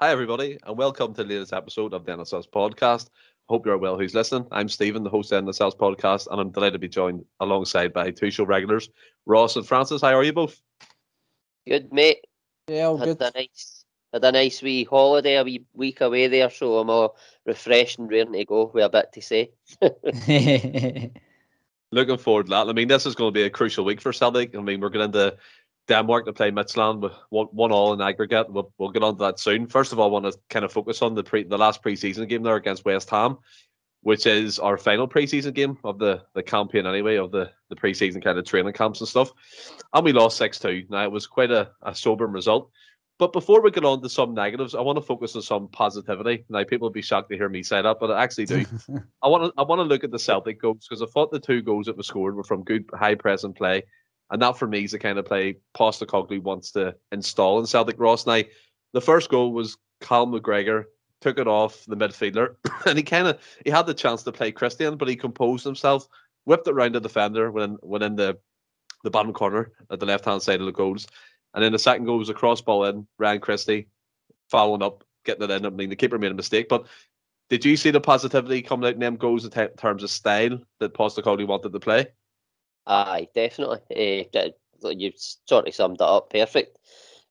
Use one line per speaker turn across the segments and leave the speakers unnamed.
Hi, everybody, and welcome to the latest episode of the Endless Celts podcast. Hope you're well who's listening. I'm Stephen, the host of the Endless Celts podcast, and I'm delighted to be joined alongside by two show regulars, Ross and Francis. How are you both?
Good, mate.
Yeah, all
had
good.
a nice, had a nice wee holiday, a wee week away there, so I'm all refreshed and ready to go with a bit to say.
Looking forward to that. I mean, this is going to be a crucial week for Celtic. I mean, we're going into Denmark to play Midtjylland with one, one all in aggregate. We'll, we'll get on to that soon. First of all, I want to kind of focus on the pre the last preseason game there against West Ham, which is our final preseason game of the the campaign anyway of the the preseason kind of training camps and stuff. And we lost six two. Now it was quite a, a sobering result. But before we get on to some negatives, I want to focus on some positivity. Now people will be shocked to hear me say that, but I actually do. I want to I want to look at the Celtic goals because I thought the two goals that were scored were from good high pressing play and that for me is the kind of play Postecoglou wants to install in Celtic Ross. Now, the first goal was Cal McGregor took it off the midfielder, and he kind of he had the chance to play Christian, but he composed himself, whipped it round the defender when when in the the bottom corner at the left hand side of the goals, and then the second goal was a cross ball in Ryan Christie, following up, getting it in. I mean, the keeper made a mistake, but. Did you see the positivity coming out in them goals in t- terms of style that Postecoglou wanted to play?
Aye, definitely. Uh, you've sort of summed it up perfect.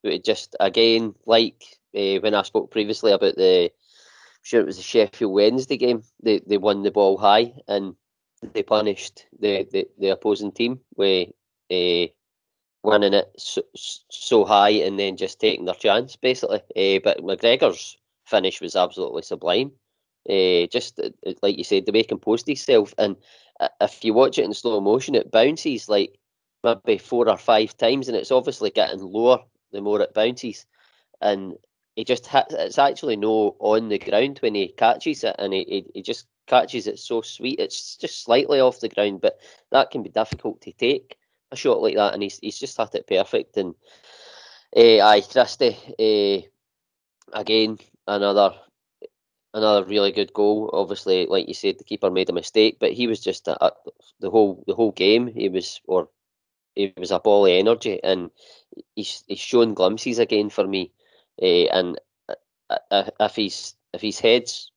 It just again, like uh, when I spoke previously about the, I'm sure it was the Sheffield Wednesday game. They they won the ball high and they punished the the, the opposing team with uh, winning it so, so high and then just taking their chance basically. Uh, but McGregor's finish was absolutely sublime. Uh, just like you said, the way he composed himself and if you watch it in slow motion, it bounces like maybe four or five times, and it's obviously getting lower the more it bounces. And he just hits, it's actually no on the ground when he catches it, and he, he, he just catches it so sweet. It's just slightly off the ground, but that can be difficult to take a shot like that, and he's he's just had it perfect. And uh, aye, Christie, uh, again another another really good goal. Obviously, like you said, the keeper made a mistake, but he was just a, a, the whole the whole game. He was or he was a ball of energy, and he's he's shown glimpses again for me. Uh, and uh, if he's if his heads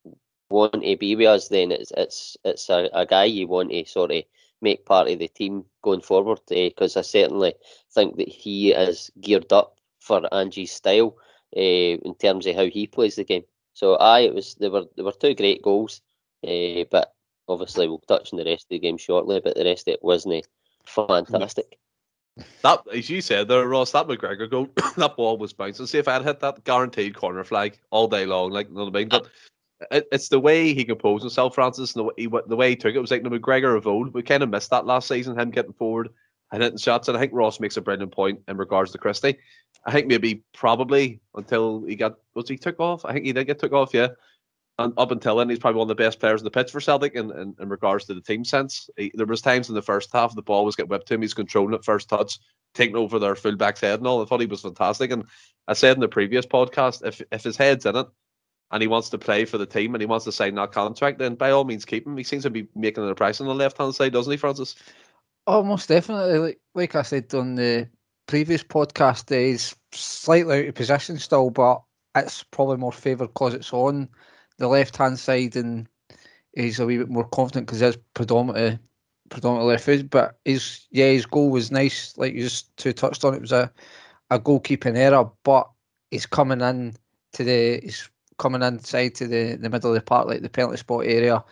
want to be with us, then it's it's it's a, a guy you want to sort of make part of the team going forward. Because uh, I certainly think that he is geared up for Angie's style in terms of how he plays the game. So aye, it was there were there were two great goals, uh, but obviously we'll touch on the rest of the game shortly. But the rest of it wasn't fantastic.
That, as you said there, Ross, that McGregor goal, that ball was bouncing. See if I had hit that guaranteed corner flag all day long, like you know what I mean. But it, it's the way he composed himself, Francis, and the way he, the way he took it. it was like the McGregor of old. We kind of missed that last season, him getting forward and hitting shots. And I think Ross makes a brilliant point in regards to Christie. I think maybe probably until he got was he took off. I think he did get took off, yeah. And up until then, he's probably one of the best players in the pitch for Celtic in, in, in regards to the team sense. He, there was times in the first half the ball was getting whipped to him. He's controlling it first touch, taking over their fullback's head and all. I thought he was fantastic. And I said in the previous podcast, if if his head's in it and he wants to play for the team and he wants to sign that contract, then by all means keep him. He seems to be making an impression on the left hand side, doesn't he, Francis?
Oh, most definitely. Like, like I said on the previous podcast, he's slightly out of position still, but it's probably more favoured because it's on the left hand side and he's a wee bit more confident because he's predominantly predominantly left foot. But his yeah, his goal was nice. Like you just two touched on, it was a a goalkeeping error, but he's coming in to the he's coming inside to the the middle of the park, like the penalty spot area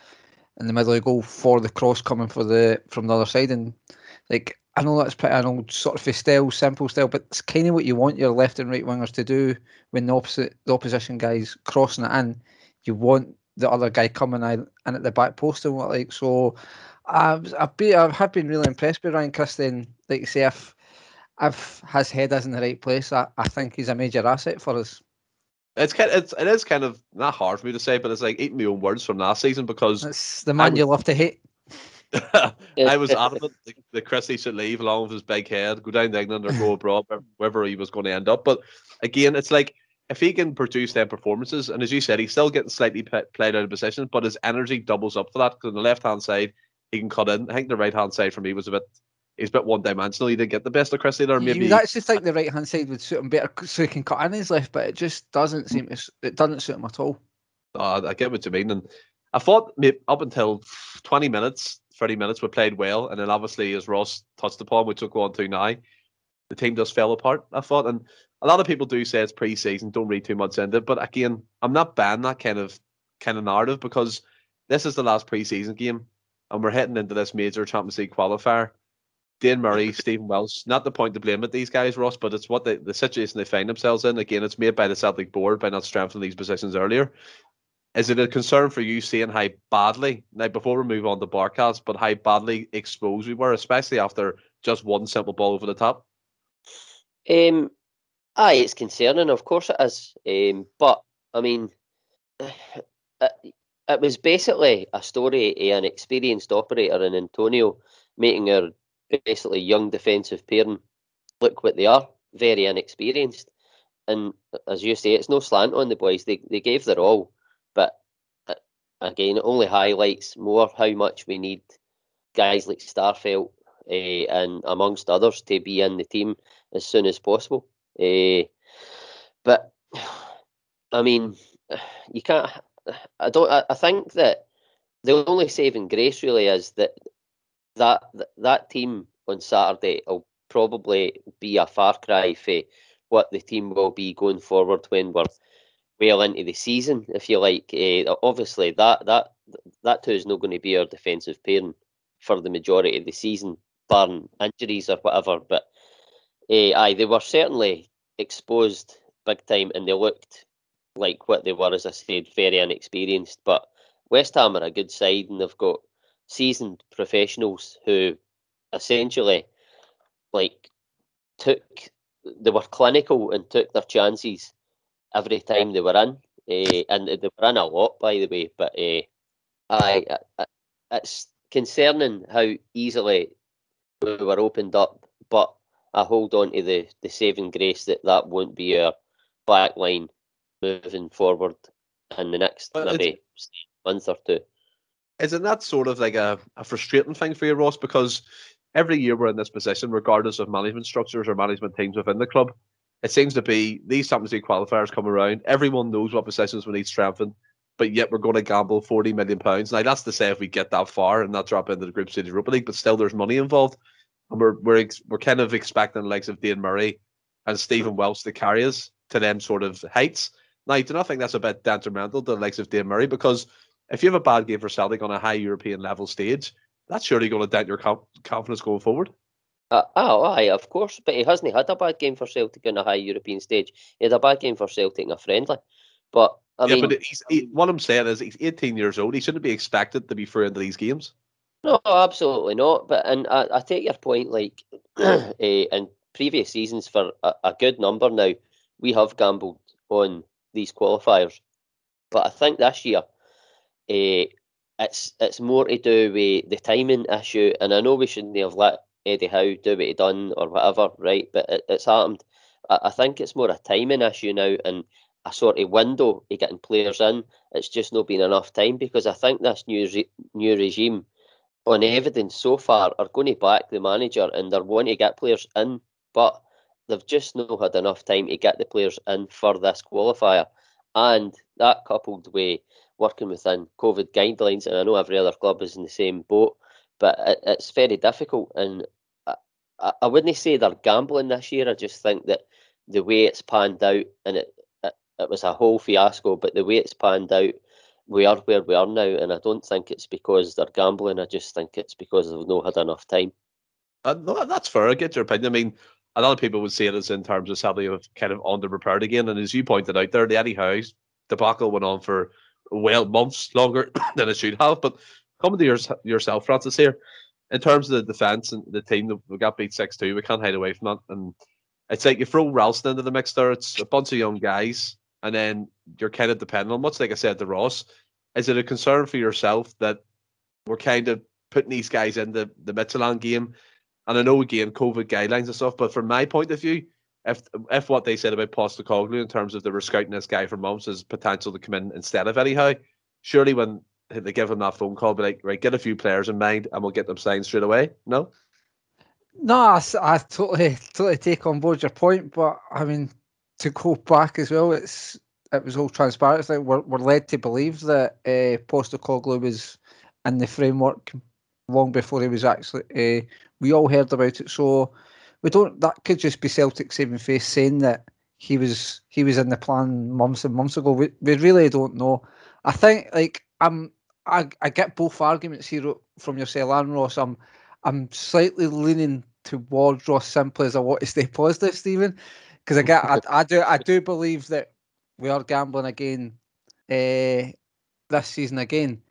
in the middle of the goal for the cross coming for the from the other side and like I know that's pretty an old sort of style, simple style, but it's kind of what you want your left and right wingers to do when the opposite the opposition guys crossing it in. You want the other guy coming in, in at the back post and what like so. I've I've been I have been really impressed with Ryan Christie. Like you say, if if his head is in the right place, I, I think he's a major asset for us.
It's kind of, it's it is kind of not hard for me to say, but it's like eating my own words from last season because
it's the man was, you love to hate.
I was adamant that, that Christie should leave along with his big head, go down to England or go abroad, wherever he was going to end up. But again, it's like if he can produce them performances, and as you said, he's still getting slightly p- played out of position, but his energy doubles up for that because on the left hand side he can cut in. I think the right hand side for me was a bit he's a bit one dimensional. He didn't get the best of Chris Taylor. Maybe
you actually think the right hand side would suit him better so he can cut in his left, but it just doesn't seem to. It doesn't suit him at all.
Uh, I get what you mean, and I thought maybe up until twenty minutes, thirty minutes, we played well, and then obviously as Ross touched upon, we took one two now. The team just fell apart. I thought, and a lot of people do say it's pre-season. Don't read too much into it, but again, I'm not banning that kind of kind of narrative because this is the last pre-season game, and we're heading into this major Champions League qualifier. Dane Murray, Stephen Welsh, not the point to blame at these guys, Ross, but it's what they, the situation they find themselves in. Again, it's made by the Celtic board by not strengthening these positions earlier. Is it a concern for you seeing how badly, now before we move on to Barkas, but how badly exposed we were, especially after just one simple ball over the top?
Um, aye, it's concerning, of course it is. Um, but, I mean, it, it was basically a story of an experienced operator in Antonio making our basically young defensive pairing look what they are, very inexperienced. And as you say, it's no slant on the boys. They they gave their all, but uh, again, it only highlights more how much we need guys like Starfelt uh, and amongst others to be in the team as soon as possible. Uh, but I mean, you can't. I don't. I, I think that the only saving grace really is that that that team on Saturday will probably be a far cry for what the team will be going forward when we're well into the season, if you like. Uh, obviously, that that that too is not going to be our defensive pairing for the majority of the season, barring injuries or whatever. But uh, aye, they were certainly exposed big time, and they looked like what they were, as I said, very inexperienced. But West Ham are a good side, and they've got seasoned professionals who essentially like took they were clinical and took their chances every time they were in, uh, and they were in a lot, by the way. But uh, I, I, it's concerning how easily we were opened up. But I hold on to the the saving grace that that won't be our back line moving forward in the next maybe month or two.
Isn't that sort of like a, a frustrating thing for you, Ross? Because every year we're in this position, regardless of management structures or management teams within the club. It seems to be these Champions League qualifiers come around. Everyone knows what positions we need strengthened, but yet we're going to gamble forty million pounds. Now that's to say if we get that far and not drop into the group stage Europa League, but still there's money involved, and we're we're we're kind of expecting the likes of Dane Murray and Stephen Welsh to carry us to them sort of heights. Now, do not think that's a bit detrimental to the likes of Dean Murray because if you have a bad game for Celtic on a high European level stage, that's surely going to dent your confidence going forward.
Uh, oh, aye, of course, but he hasn't had a bad game for Celtic on a high European stage. He had a bad game for Celtic in a friendly. But I yeah,
mean, but he, what I'm saying is he's 18 years old. He shouldn't be expected to be through into these games.
No, absolutely not. But and I, I take your point. Like uh, in previous seasons, for a, a good number now, we have gambled on these qualifiers. But I think this year uh, it's it's more to do with the timing issue, and I know we shouldn't have let Eddie Howe do what he done or whatever, right? But it, it's happened. I, I, think it's more a timing issue now and a sort of window of getting players in. It's just not been enough time because I think this new re- new regime, on evidence so far, are going to back the manager and they're wanting to get players in, but they've just not had enough time to get the players in for this qualifier, and that coupled with working within COVID guidelines, and I know every other club is in the same boat, but it, it's very difficult. And I, I wouldn't say they're gambling this year. I just think that the way it's panned out, and it, it, it was a whole fiasco, but the way it's panned out, we are where we are now, and I don't think it's because they're gambling. I just think it's because they've not had enough time.
Uh, no, that's fair. I get your opinion. I mean, a lot of people would see it as in terms of sadly of kind of underprepared again. And as you pointed out there, the Eddie Howe's debacle went on for well months longer than it should have. But coming to your, yourself, Francis, here, in terms of the defence and the team that we got beat 6 2, we can't hide away from that. And it's like you throw Ralston into the mix there, it's a bunch of young guys, and then you're kind of dependent on, much like I said to Ross, is it a concern for yourself that we're kind of putting these guys in the, the Midtjylland game? And I know, again, COVID guidelines and stuff, but from my point of view, if if what they said about Postecoglou in terms of they were scouting this guy for months as potential to come in instead of Eddie Howe, surely when they give him that phone call, be like, right, get a few players in mind and we'll get them signed straight away. No.
No, I, I totally totally take on board your point, but I mean to go back as well, it's it was all transparent. It's like we're, we're led to believe that uh, Postecoglou was in the framework long before he was actually. Uh, we all heard about it, so we don't. That could just be Celtic saving face saying that he was he was in the plan months and months ago. We we really don't know. I think like I'm I I get both arguments here from yourself and Ross. I'm I'm slightly leaning towards Ross simply as I want to stay positive, Stephen, because I get I, I do I do believe that we are gambling again uh, this season again,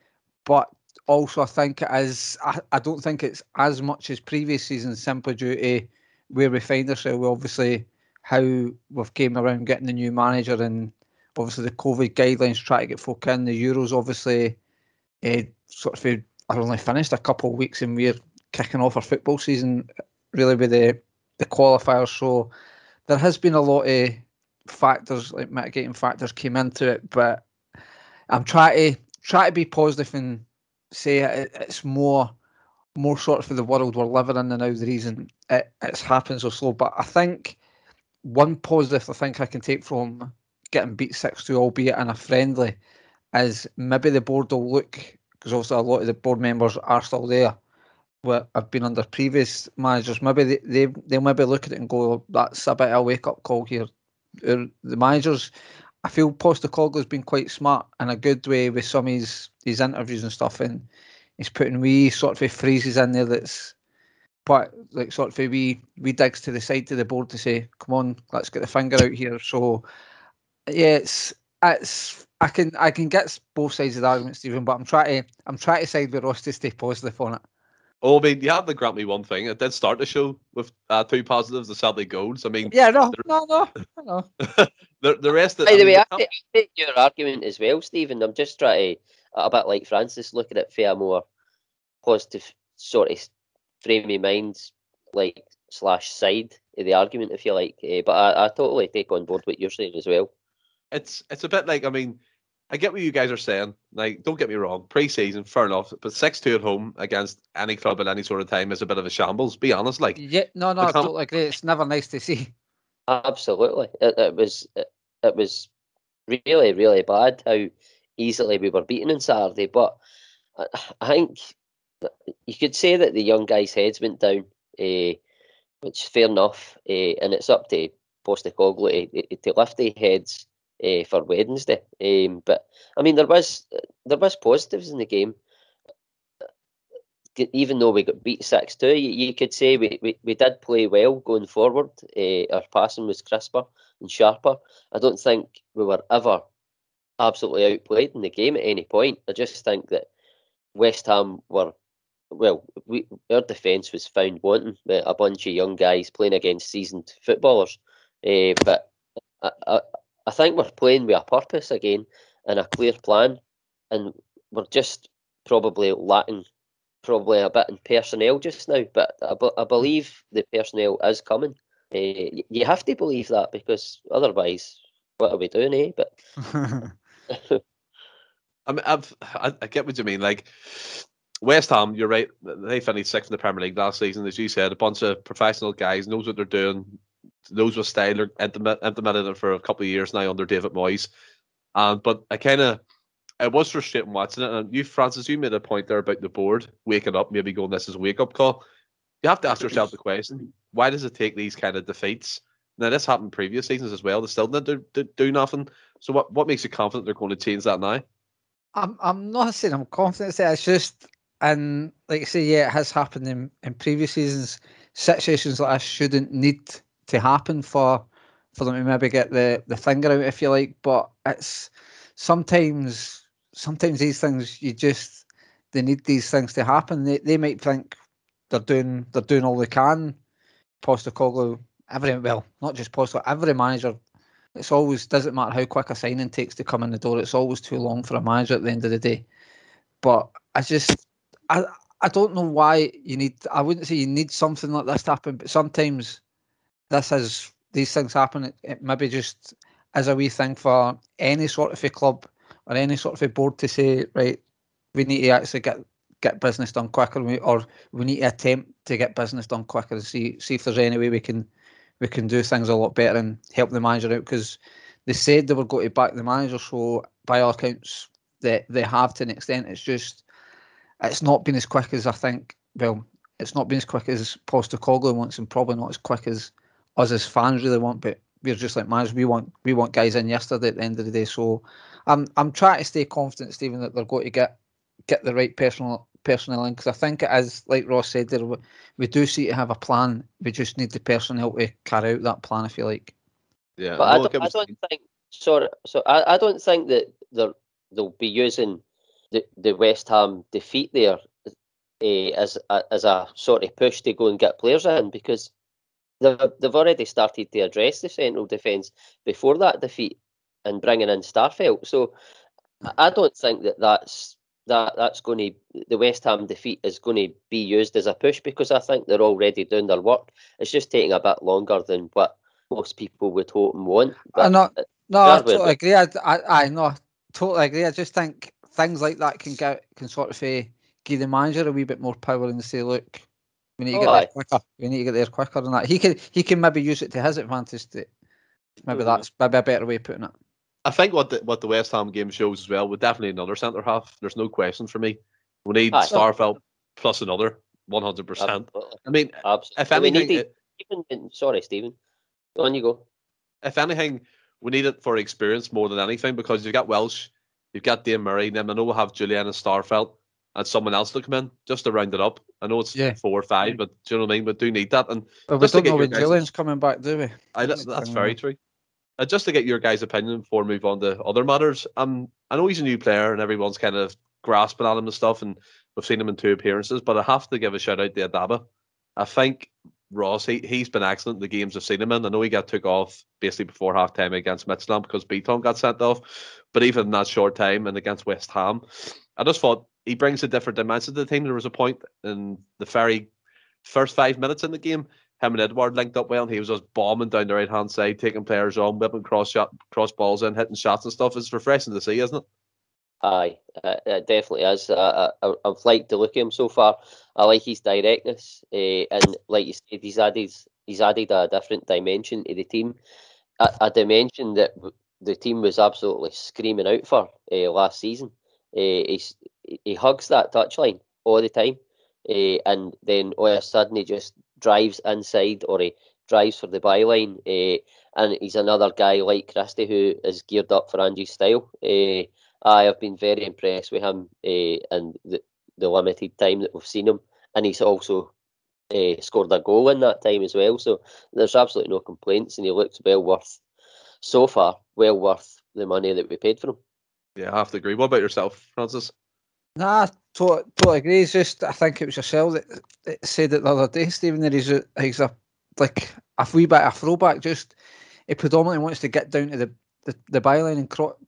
but also I think it is I, I don't think it's as much as previous seasons simply due to where we find ourselves. Obviously, how we've came around getting the new manager and obviously the COVID guidelines try to get folk in. The Euros obviously uh, sort of are only finished a couple of weeks and we're kicking off our football season really with the the qualifiers. So there has been a lot of factors like mitigating factors came into it, but I'm trying to try to be positive and say it, it's more more sort of for the world we're living in and now the reason it, it's happened so slow. But I think one positive I think I can take from getting beat six two, albeit in a friendly, is maybe the board will look because obviously a lot of the board members are still there. What have been under previous managers, maybe they, they they'll maybe look at it and go, oh, "That's a bit of a wake up call here." The managers, I feel Postecoglou's been quite smart in a good way with some of his, his interviews and stuff, and he's putting wee sort of phrases in there that's but like sort of wee wee digs to the side to the board to say, "Come on, let's get the finger out here." So yeah, it's it's I can I can get both sides of the argument, Stephen, but I'm trying to I'm trying to side with Ross to stay positive on it.
Oh, I mean, you have to grant me one thing. It did start the show with uh, two positives, the Celtic goals. I mean,
yeah, no, no, no, no.
the, the rest of
By the way, I, I take your argument as well, Stephen. I'm just trying to, a bit like Francis, looking at fair more positive sort of frame of mind, like slash side of the argument, if you like. Uh, but I, I totally take on board what you're saying as well.
It's it's a bit like I mean, I get what you guys are saying. Like, don't get me wrong, pre-season, fair enough, but six two at home against any club at any sort of time is a bit of a shambles. Be honest, like.
Yeah, no, no, I totally agree. It's never nice to see.
Absolutely, it, it was it, it was really really bad how easily we were beaten on Saturday. But I, think you could say that the young guys' heads went down, uh, which is fair enough, uh, and it's up to Postecoglou to, to lift their heads uh, for Wednesday. Um, but I mean, there was there was positives in the game. Even though we got beat six two, you, could say we, we, we did play well going forward. Our passing was crisper and sharper. I don't think we were ever absolutely outplayed in the game at any point. I just think that West Ham were well, we our defence was found wanting. A bunch of young guys playing against seasoned footballers, uh, but I, I, I think we're playing with a purpose again and a clear plan, and we're just probably lacking probably a bit in personnel just now. But I, I believe the personnel is coming. Uh, you have to believe that because otherwise, what are we doing, eh? But
I mean, I've, I, I get what you mean. Like West Ham, you're right. They finished sixth in the Premier League last season, as you said. A bunch of professional guys knows what they're doing, knows what style they're implemented it for a couple of years now under David Moyes. Um, but I kind of, it was frustrating watching it. And you, Francis, you made a point there about the board waking up, maybe going, this is a wake up call. You have to ask yourself the question why does it take these kind of defeats? Now, this happened previous seasons as well. They still didn't do, do, do nothing. So, what, what makes you confident they're going to change that now?
I'm I'm not saying I'm confident. It's just and like I say, yeah, it has happened in, in previous seasons. Situations like this shouldn't need to happen for for them to maybe get the, the finger out, if you like. But it's sometimes sometimes these things you just they need these things to happen. They they might think they're doing they're doing all they can. Postecoglou, every well, not just Postecoglou, every manager. It's always doesn't matter how quick a signing takes to come in the door. It's always too long for a manager at the end of the day. But I just I I don't know why you need. I wouldn't say you need something like this to happen, but sometimes this is these things happen. It, it maybe just as a wee thing for any sort of a club or any sort of a board to say, right, we need to actually get get business done quicker, or we need to attempt to get business done quicker and see see if there's any way we can we can do things a lot better and help the manager out because they said they were going to back the manager, so by all accounts, they they have to an extent. It's just it's not been as quick as I think. Well, it's not been as quick as Postecoglou wants, and probably not as quick as us as fans really want. But we're just like managers. We want we want guys in yesterday at the end of the day. So I'm I'm trying to stay confident, Stephen, that they're going to get get the right personal personnel in because I think it is like Ross said there. We do see to have a plan. We just need the personnel to carry out that plan. If you like.
Yeah,
but I don't, I don't think. Sorry, so I, I don't think that they're they'll be using the, the West Ham defeat there uh, as a, as a sort of push to go and get players in because they've, they've already started to address the central defence before that defeat and bringing in Starfelt. So I don't think that that's that that's going to the West Ham defeat is going to be used as a push because I think they're already doing their work. It's just taking a bit longer than what most people would hope and want.
I know, no, I totally agree. I, I, I know, totally agree. I just think things like that can get can sort of uh, give the manager a wee bit more power and say, look, we need to get oh, there quicker. We need to get there quicker than that. He can he can maybe use it to his advantage. To, maybe mm-hmm. that's maybe a better way of putting it.
I think what the what the West Ham game shows as well, with definitely another centre half. There's no question for me. We need Aye. Starfelt plus another, one hundred percent. I mean, Absolutely. if anything,
to, even sorry, Stephen, on you go.
If anything, we need it for experience more than anything because you've got Welsh, you've got Dane Murray, and then I know we'll have Jullien and Starfelt and someone else to come in just to round it up. I know it's yeah. four or five, but do you know what I mean? We do need that. And
but we don't know when Jullien's coming back, do we?
I, that's, that's very um, true. Uh, just to get your guys' opinion before we move on to other matters. Um, I know he's a new player and everyone's kind of grasping at him and stuff, and we've seen him in two appearances. But I have to give a shout out to Abada. I think Ross, he, he's been excellent in the games I've seen him in. I know he got took off basically before half time against Midtjylland because Bitton got sent off. But even in that short time and against West Ham, I just thought he brings a different dimension to the team. There was a point in the very first five minutes in the game, him and Edouard linked up well, and he was just bombing down the right hand side, taking players on, whipping cross shot, cross balls in, hitting shots and stuff. It's refreshing to see, isn't it?
Aye, uh, it definitely is. Uh, I, have liked the look of him so far. I like his directness, uh, and like you said, he's added he's added a different dimension to the team, a, a dimension that the team was absolutely screaming out for uh, last season. Uh, he's, he hugs that touchline all the time, uh, and then all of a sudden he just drives inside or he drives for the byline. Uh, and he's another guy like Christie who is geared up for Angie's style. Uh, I have been very impressed with him uh, and the, the limited time that we've seen him. And he's also uh, scored a goal in that time as well. So there's absolutely no complaints, and he looks well worth, so far, well worth the money that we paid for him.
Yeah, I have to agree. What about yourself, Francis?
Nah, totally, totally agree. It's just I think it was yourself that, that said it the other day, Stephen. That he's a he's a like a wee bit a throwback. Just he predominantly wants to get down to the the, the byline and cro-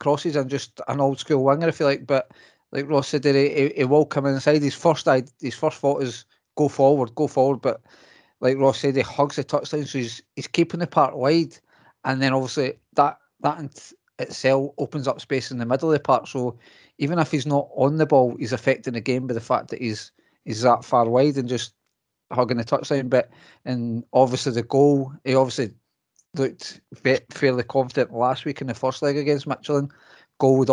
crosses and just an old school winger, if you like. But like Ross said, he, he, he will come inside. His first his first thought is go forward, go forward. But like Ross said, he hugs the touchline, so he's he's keeping the part wide, and then obviously that that itself opens up space in the middle of the park. So even if he's not on the ball, he's affecting the game by the fact that he's he's that far wide and just hugging the touchline. But and obviously the goal, he obviously looked fairly confident last week in the first leg against Midtjylland. Goal would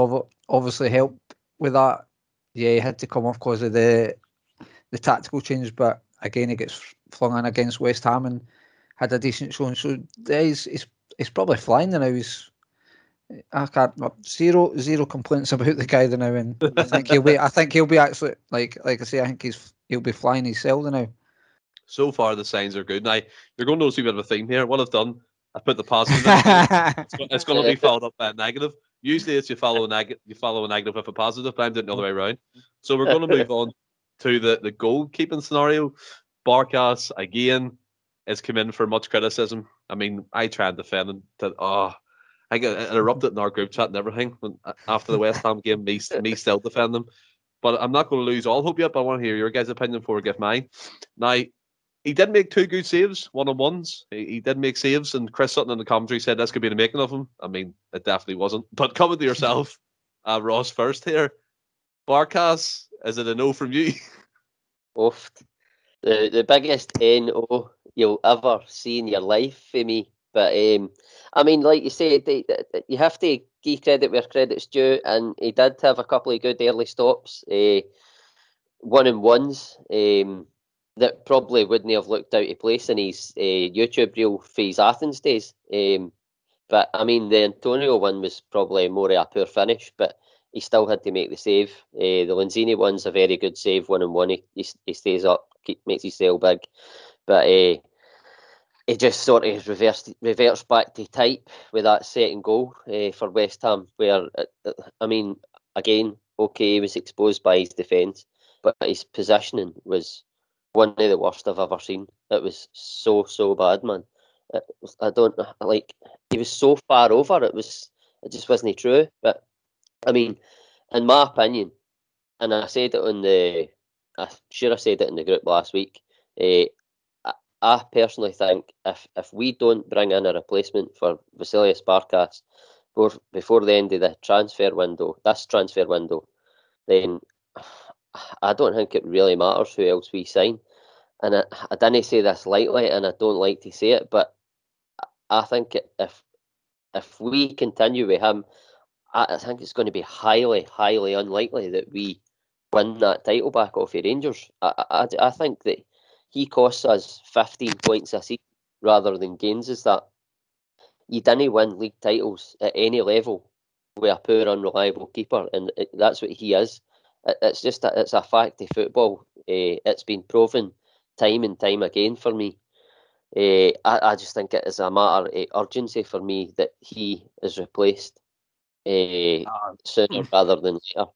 obviously help with that. Yeah, he had to come off because of the the tactical change, but again, he gets flung in against West Ham and had a decent showing. So he's he's, he's probably flying now. He's I can't zero zero complaints about the guy now, and I think he'll be. I think he'll be actually like like I say. I think he's he'll be flying his cell now.
So far, the signs are good. Now you're going to see a bit of a theme here. What I've done, I've put the positive. it's, it's going to be followed up by a negative. Usually, it's you follow a negative, you follow a negative with a positive. But I'm doing the other way around. So we're going to move on to the the goalkeeping scenario. Barkas again has come in for much criticism. I mean, I tried defending that. Oh, ah, I get interrupted in our group chat and everything after the West Ham game. Me, me still defend them, but I'm not going to lose all hope yet. But I want to hear your guys' opinion before I give mine. Now, he did make two good saves, one on ones. He, he, did make saves, and Chris Sutton in the commentary said this could be the making of him. I mean, it definitely wasn't. But coming to yourself, uh, Ross first here. Barkas, Is it a no from you?
Oft. The the biggest NO you'll ever see in your life for me. But um, I mean, like you say, they, they, you have to give credit where credit's due, and he did have a couple of good early stops, uh, one and ones um, that probably wouldn't have looked out of place in his uh, YouTube reel for his Athens days. Um, but I mean, the Antonio one was probably more of a poor finish, but he still had to make the save. Uh, the Lanzini one's a very good save, one and one. He, he, he stays up, keep, makes his sail big, but. Uh, he just sort of reversed, reverts back to type with that second goal uh, for West Ham. Where uh, I mean, again, okay, he was exposed by his defence, but his positioning was one of the worst I've ever seen. It was so so bad, man. Was, I don't like. He was so far over. It was. It just wasn't true. But I mean, in my opinion, and I said it on the. I'm sure I said it in the group last week. Uh, I personally think if if we don't bring in a replacement for Vasilis Barkas before, before the end of the transfer window, this transfer window, then I don't think it really matters who else we sign. And I, I didn't say this lightly, and I don't like to say it, but I think if if we continue with him, I, think it's going to be highly, highly unlikely that we win that title back off the Rangers. I, I, I think that he costs us 15 points a season rather than gains is that you didn't win league titles at any level with a poor, unreliable keeper, and it, that's what he is. It, it's just a, it's a fact of football. Uh, it's been proven time and time again for me. Uh, I, I just think it is a matter of urgency for me that he is replaced uh, sooner rather than later.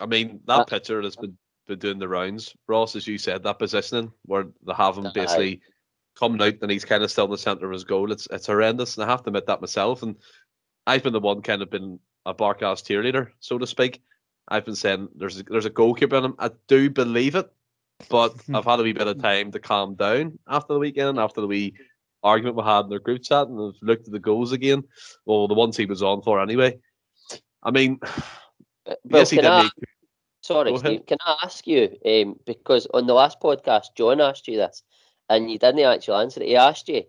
I mean, that uh, picture has been been doing the rounds. Ross, as you said, that positioning where they have him basically coming out and he's kind of still in the centre of his goal. It's it's horrendous, and I have to admit that myself. And I've been the one kind of been a Barkas cheerleader, so to speak. I've been saying there's a, there's a goalkeeper in him. I do believe it, but I've had a wee bit of time to calm down after the weekend, after the wee argument we had in their group chat, and I've looked at the goals again. Well, the ones he was on for anyway. I mean,
but yes, he did I, make Sorry, Steve. Can I ask you? Um, because on the last podcast, John asked you this, and you didn't actually answer it. He asked you,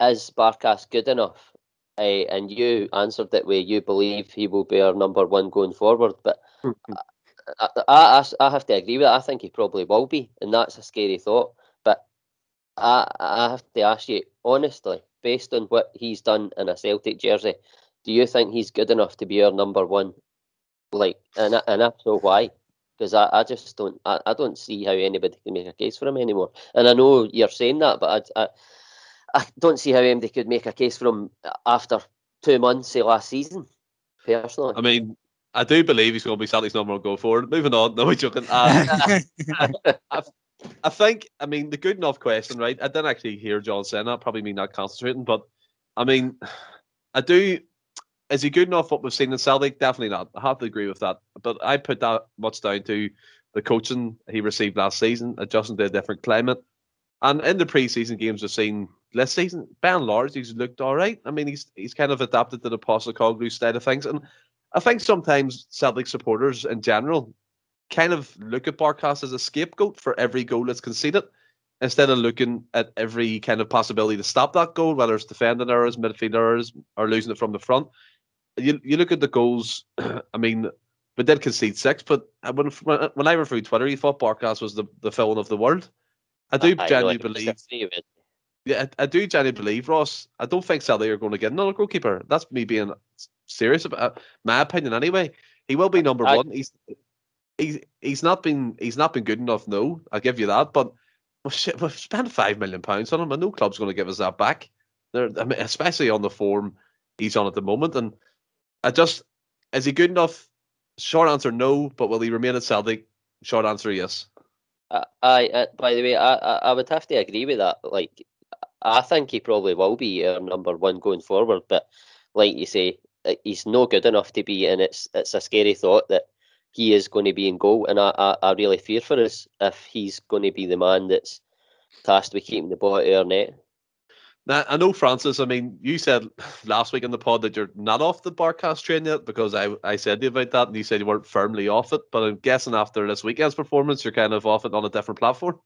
"Is Barkas good enough?" Uh, and you answered that where you believe he will be our number one going forward. But I, I, I, have to agree with that. I think he probably will be, and that's a scary thought. But I, I have to ask you honestly, based on what he's done in a Celtic jersey, do you think he's good enough to be our number one like, and and I know why. Because I, I just don't I, I don't see how anybody can make a case for him anymore. And I know you're saying that, but I, I, I don't see how anybody could make a case for him after two months of last season. Personally,
I mean, I do believe he's going to be Celtic's number one go forward. Moving on, no, we're joking. Uh, I, I, think, I mean, the good enough question, right? I didn't actually hear John saying that. Probably me not concentrating, but I mean, I do is he good enough what we've seen in Celtic? Definitely not. I have to agree with that. But I put that much down to the coaching he received last season, adjusting to a different climate. And in the preseason games we've seen this season, by and large, he's looked all right. I mean, he's he's kind of adapted to the Postecoglou style of things. And I think sometimes Celtic supporters in general kind of look at Barkas as a scapegoat for every goal that's conceded instead of looking at every kind of possibility to stop that goal, whether it's defending errors, midfield errors, or losing it from the front you you look at the goals. I mean, we did concede six, but when when I went through Twitter, you thought Barkas was the the villain of the world. I do I genuinely believe. Yeah, I, I, do genuinely believe Ross. I don't think Celtic are going to get another goalkeeper. That's me being serious about my opinion. Anyway, he will be number I, one. He's he's he's not been he's not been good enough. No, I'll give you that. But we've, we've spent five million pounds on him, and no club's going to give us that back. They're, I mean, especially on the form he's on at the moment, and I just is he good enough? Short answer, no. But will he remain at Celtic? Short answer, yes.
Uh, I, uh, by the way, I, I, I would have to agree with that. Like, I think he probably will be our number one going forward. But like you say, uh, he's no good enough to be, and it's it's a scary thought that he is going to be in goal. And I, I, I really fear for us if he's going to be the man that's tasked with keeping the ball at our net.
Now, I know, Francis, I mean, you said last week in the pod that you're not off the Barkas train yet because I, I said to you about that and you said you weren't firmly off it. But I'm guessing after this weekend's performance, you're kind of off it on a different platform.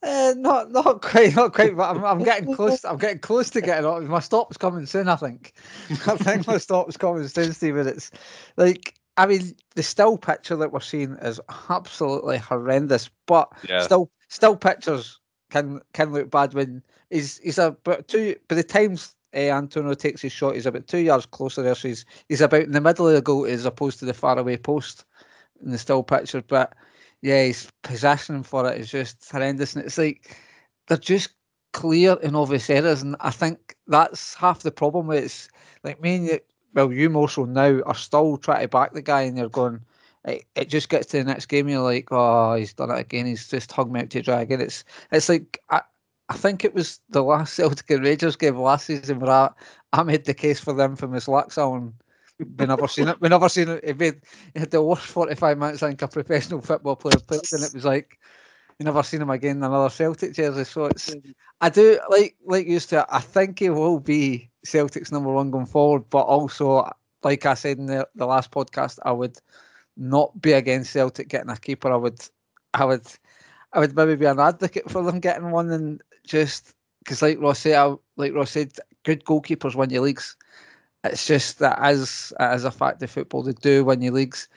Uh, not not quite, not quite, but I'm, I'm getting close. I'm getting close to getting off. My stop's coming soon. I think. I think my stop's coming soon, Stephen. It's like I mean, the still picture that we're seeing is absolutely horrendous. But yeah. still, still pictures can can look bad when he's he's about two. By the times uh, Antonio takes his shot, he's about two yards closer there. So he's he's about in the middle of the goal as opposed to the far away post in the still picture. But yeah, his possession for it is just horrendous, and it's like they're just clear and obvious errors, and I think that's half the problem. It's like me and you, well, you more so now are still trying to back the guy, and you're going. It, it just gets to the next game, you're like, oh, he's done it again. He's just hugged me out to dry again. It's it's like I, I think it was the last Celtic and Rangers game last season where I, I made the case for the infamous Laxalt and we never seen it. We never seen it. He, made, he had the worst 45 minutes I think a professional football player played, and it was like you never seen him again in another Celtic jersey. So it's I do like like used to. I think he will be Celtic's number one going forward, but also like I said in the, the last podcast, I would not be against Celtic getting a keeper. I would I would I would maybe be an advocate for them getting one and just because like Ross said, I, like Ross said, good goalkeepers win your leagues. It's just that as as a fact of football, they do win your leagues.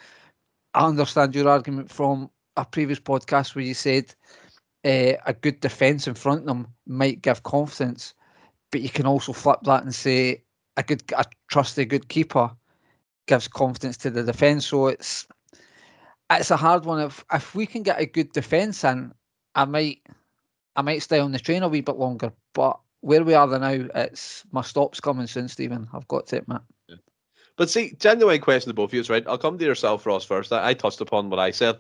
I understand your argument from a previous podcast where you said uh, a good defence in front of them might give confidence, but you can also flip that and say a good, a trusty good keeper gives confidence to the defence. So it's it's a hard one. If if we can get a good defence in, I might I might stay on the train a wee bit longer. But where we are now, it's my stop's coming soon, Stephen. I've got to admit.
But see, genuine question to both of you, It's right? I'll come to yourself, Ross, first. I, I touched upon what I said.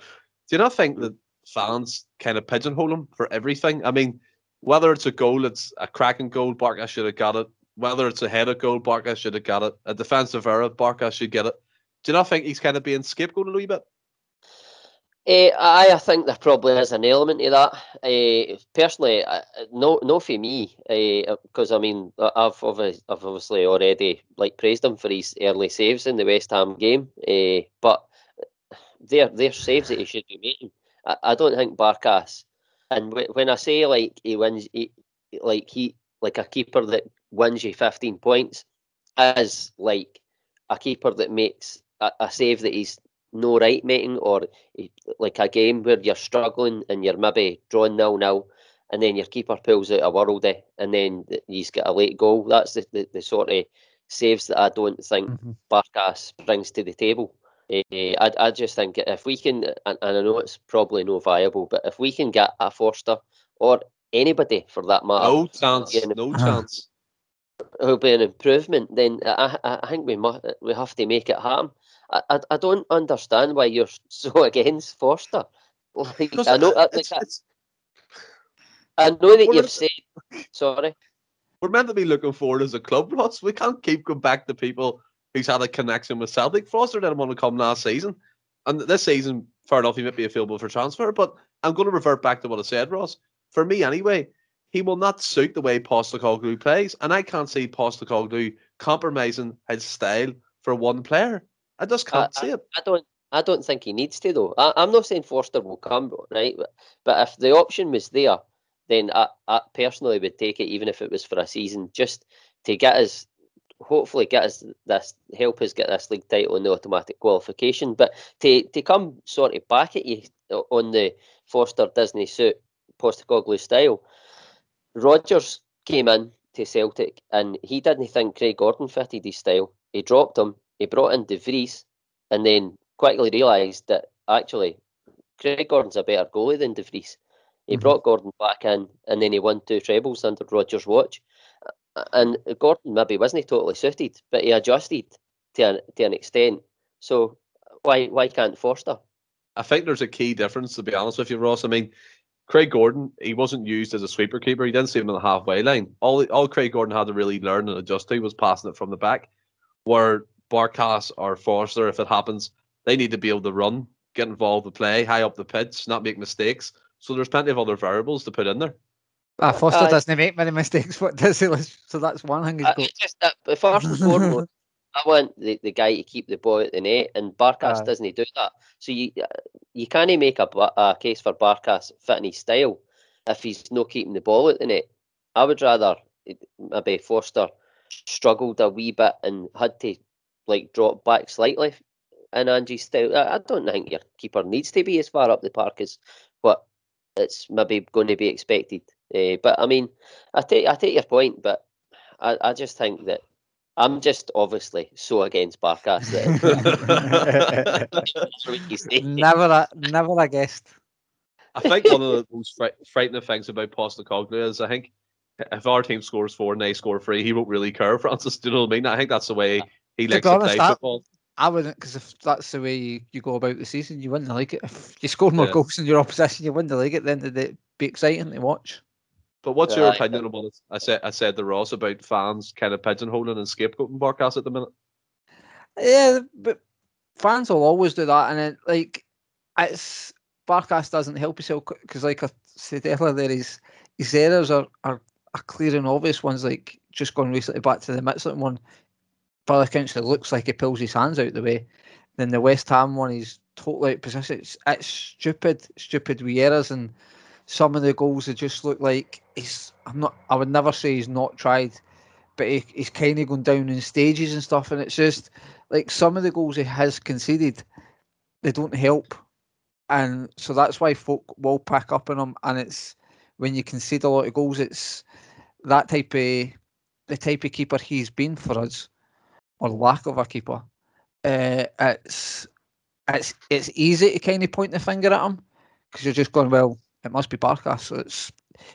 Do you not think that fans kind of pigeonhole him for everything? I mean, whether it's a goal, it's a cracking goal, Barkas should have got it. Whether it's a headed goal, Barkas should have got it. A defensive error, Barkas should get it. Do you not think he's kind of being scapegoated a wee bit?
Uh, I, I think there probably is an element to that. Uh, personally, uh, no, no for me, because I mean, I've obviously, I've obviously already like praised him for his early saves in the West Ham game, but they're they're saves that he should be making. I, I don't think Barkas, and w- when I say like he wins, he, like he like a keeper that wins you fifteen points, as like a keeper that makes a, a save that he's no right making, or like a game where you're struggling and you're maybe drawing nil nil, and then your keeper pulls out a worldie, and then he's got a late goal. That's the, the, the sort of saves that I don't think mm-hmm. Barkas brings to the table. Uh, I, I just think if we can, and, and I know it's probably no viable, but if we can get a Forster or anybody for that matter,
no chance, no chance,
will be an improvement. Then I, I think we must, we have to make it happen. I, I, I don't understand why you're so against Forster. Like, I know, uh, like, it's, I know that you've said. Sorry.
We're meant to be looking forward as a club, Ross. We can't keep going back to people who's had a connection with Celtic. Forster didn't want to come last season. And this season, fair enough, he might be available for transfer. But I'm going to revert back to what I said, Ross. For me, anyway, he will not suit the way Postecoglou plays. And I can't see Postecoglou compromising his style for one player. I just can't I, see it.
I, I don't. I don't think he needs to though. I, am not saying Forster will come, right? But, but if the option was there, then I, I personally would take it, even if it was for a season, just to get us hopefully get us this help us get this league title and the automatic qualification. But to to come sort of back at you on the Forster Disney suit Postecoglou style, Rodgers came in to Celtic and he didn't think Craig Gordon fitted his style. He dropped him. He brought in De Vries, and then quickly realised that actually Craig Gordon's a better goalie than De Vries. He mm-hmm. brought Gordon back in, and then he won two trebles under Rodgers' watch and Gordon maybe wasn't totally suited, but he adjusted to an, to an extent. So why why can't Forster?
I think there's a key difference to be honest with you, Ross. I mean, Craig Gordon, he wasn't used as a sweeper keeper. He didn't see him in the halfway line. All all Craig Gordon had to really learn and adjust to was passing it from the back. Where Barkas or Forster, if it happens, they need to be able to run, get involved with play, high up the pitch, not make mistakes. So there's plenty of other variables to put in there.
Ah, Forster uh, doesn't make many mistakes, but does he? So that's one thing he's
got. Just, uh, first and foremost, I want the, the guy to keep the ball at the net, and Barkas uh, doesn't do that. So you you can't make a, a case for Barkas fitting his style if he's not keeping the ball at the net. I would rather maybe Forster struggled a wee bit and had to like drop back slightly in Angie's style. I don't think your keeper needs to be as far up the park as what it's maybe going to be expected. Uh, but I mean, I take I take your point, but I, I just think that I'm just obviously so against Barkas
that never, never I guessed.
I think one of the most frightening things about Postecoglou is I think if our team scores four and they score three, he won't really care, Francis. Do you know what I mean? I think that's the way he likes to, honest, play football.
I wouldn't, because if that's the way you, you, go about the season, you wouldn't like it. If you score more yeah. goals than your opposition, you wouldn't like it. Then it'd be exciting to watch.
But what's yeah, your opinion about it? I said? I said the Ross about fans kind of pigeonholing and scapegoating Barkas at the minute.
Yeah, but fans will always do that, and it, like it's Barkas doesn't help himself because, like I said earlier, there his his errors are, are, are clear and obvious ones. Like just going recently back to the Midtjylland one, by the count, it looks like he pulls his hands out the way. Then the West Ham one, he's totally out of position. It's, it's stupid, stupid wee errors, and some of the goals they just look like he's. I'm not. I would never say he's not tried, but he, he's kind of going down in stages and stuff, and it's just like some of the goals he has conceded, they don't help and so that's why folk will pack up on him. And it's when you concede a lot of goals, it's that type of the type of keeper he's been for us, or lack of a keeper. Uh, it's it's it's easy to kind of point the finger at him because you're just going, well, it must be Barkas. So it's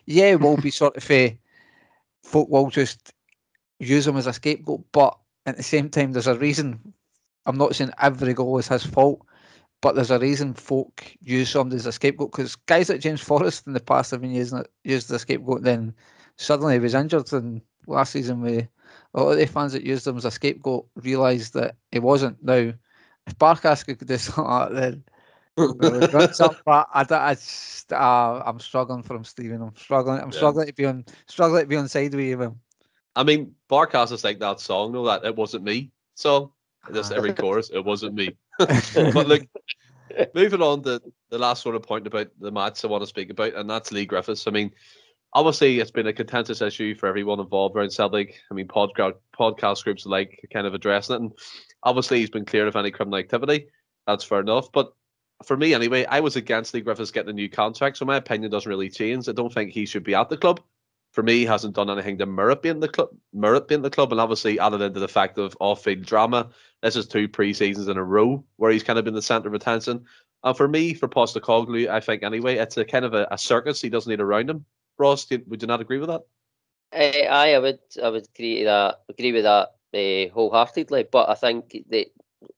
yeah, it will be sort of a folk will just use him as a scapegoat, but at the same time, there's a reason. I'm not saying every goal is his fault, but there's a reason folk use somebody as a scapegoat because guys like James Forrest in the past have been using it, used as a scapegoat. Then suddenly he was injured, and last season we a lot of the fans that used him as a scapegoat realised that he wasn't. Now, if Barkas could do something like that, then. but I, I just, uh, I'm struggling for him, Stephen. I'm struggling. I'm yeah. struggling to be on struggling to be on side with him.
I mean, Barkas is like that song, though. That it wasn't me. So just every chorus, it wasn't me. but look, moving on to the last sort of point about the match I want to speak about, and that's Leigh Griffiths. I mean, obviously it's been a contentious issue for everyone involved around Celtic. I mean, podcast podcast groups like kind of addressing it, and obviously he's been cleared of any criminal activity. That's fair enough. But for me, anyway, I was against Leigh Griffiths getting a new contract, so my opinion doesn't really change. I don't think he should be at the club for me, he hasn't done anything to merit being the club. Merit being the club, and obviously added into the fact of off-field drama. This is two pre-seasons in a row where he's kind of been the centre of attention. And for me, for Postecoglou, I think anyway, it's a kind of a, a circus he doesn't need around him. Ross, would you not agree with that?
Uh, I, I would, I would agree that. Agree with that uh, wholeheartedly. But I think that,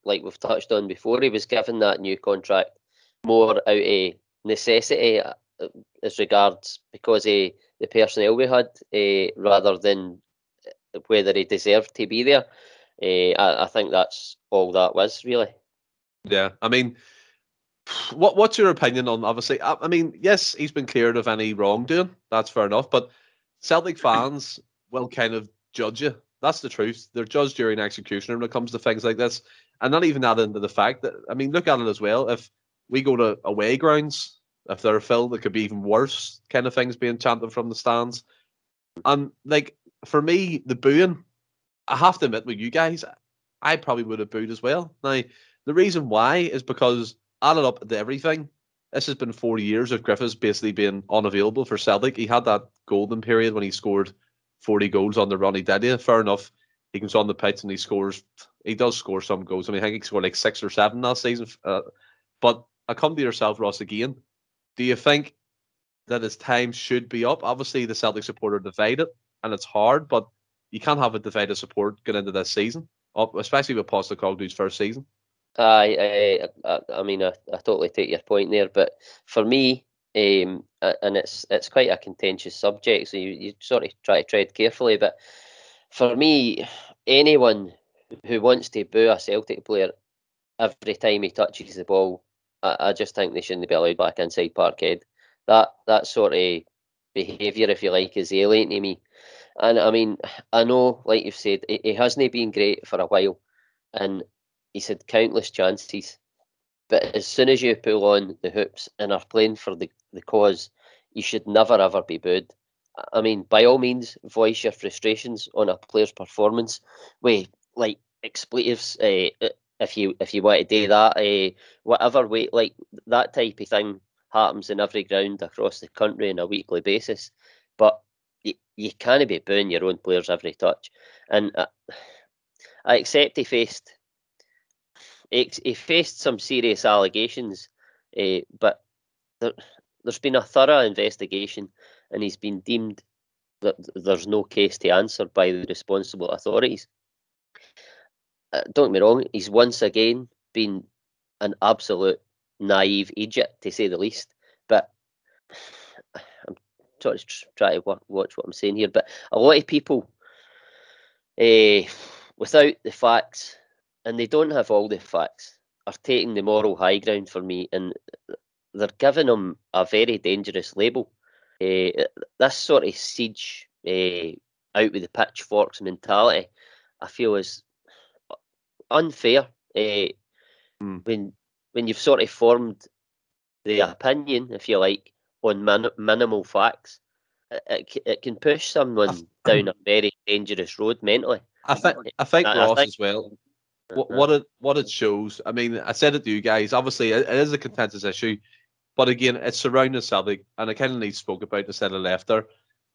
like we've touched on before, he was given that new contract more out of necessity uh, as regards because he the personnel we had uh, rather than whether he deserved to be there. Uh, I, I, think that's all that was really.
Yeah, I mean, what what's your opinion on? Obviously, I, I mean, yes, he's been cleared of any wrongdoing. That's fair enough, but Celtic fans will kind of judge you. That's the truth. They're judged during execution when it comes to things like this, and not even add into the fact that I mean, look at it as well. If we go to away grounds if they're filled, it could be even worse kind of things being chanted from the stands. And like for me, the booing, I have to admit with you guys, I probably would have booed as well. Now, the reason why is because added up to everything, this has been four years of Griffiths basically being unavailable for Celtic. He had that golden period when he scored 40 goals on under Ronny Deila. Fair enough. He comes on the pitch and he scores. He does score some goals. I mean, I think he scored like six or seven last season. Uh, but I come to yourself, Ross, again do you think that his time should be up? Obviously, the Celtic supporter divided, and it's hard, but you can't have a divided support going into this season, especially with Postecoglou's first season.
I, I, I mean, I, I totally take your point there, but for me, um, and it's it's quite a contentious subject, so you, you sort of try to tread carefully. But for me, anyone who wants to boo a Celtic player every time he touches the ball I, I just think they shouldn't be allowed back inside Parkhead. That that sort of behaviour, if you like, is alien to me. And I mean, I know, like you've said, he, he hasn't been great for a while, and he's had countless chances. But as soon as you pull on the hoops and are playing for the, the cause, you should never ever be booed. I mean, by all means, voice your frustrations on a player's performance with like expletives. Uh, if you if you want to do that, uh, whatever way, like that type of thing happens in every ground across the country on a weekly basis. But you, you can't be booing your own players every touch. And uh, I accept he faced he, faced some serious allegations, uh, but there, there's been a thorough investigation, and he's been deemed that there's no case to answer by the responsible authorities. Uh, don't get me wrong, he's once again been an absolute naive idiot, to say the least. But I'm trying to try to watch what I'm saying here. But a lot of people, uh, without the facts, and they don't have all the facts, are taking the moral high ground for me, and they're giving him a very dangerous label. Uh, this sort of siege uh, out with the pitchforks mentality, I feel is unfair. Uh, mm. When when you've sort of formed the opinion, if you like, on min- minimal facts, it, it, it, can push someone down a very dangerous road mentally.
I think I think I, Ross I think, as well. What, uh-huh. what it what it shows. I mean, I said it to you guys. Obviously, it, it is a contentious issue, but again, it's surrounding Celtic, and I kind of need spoke about instead of left there.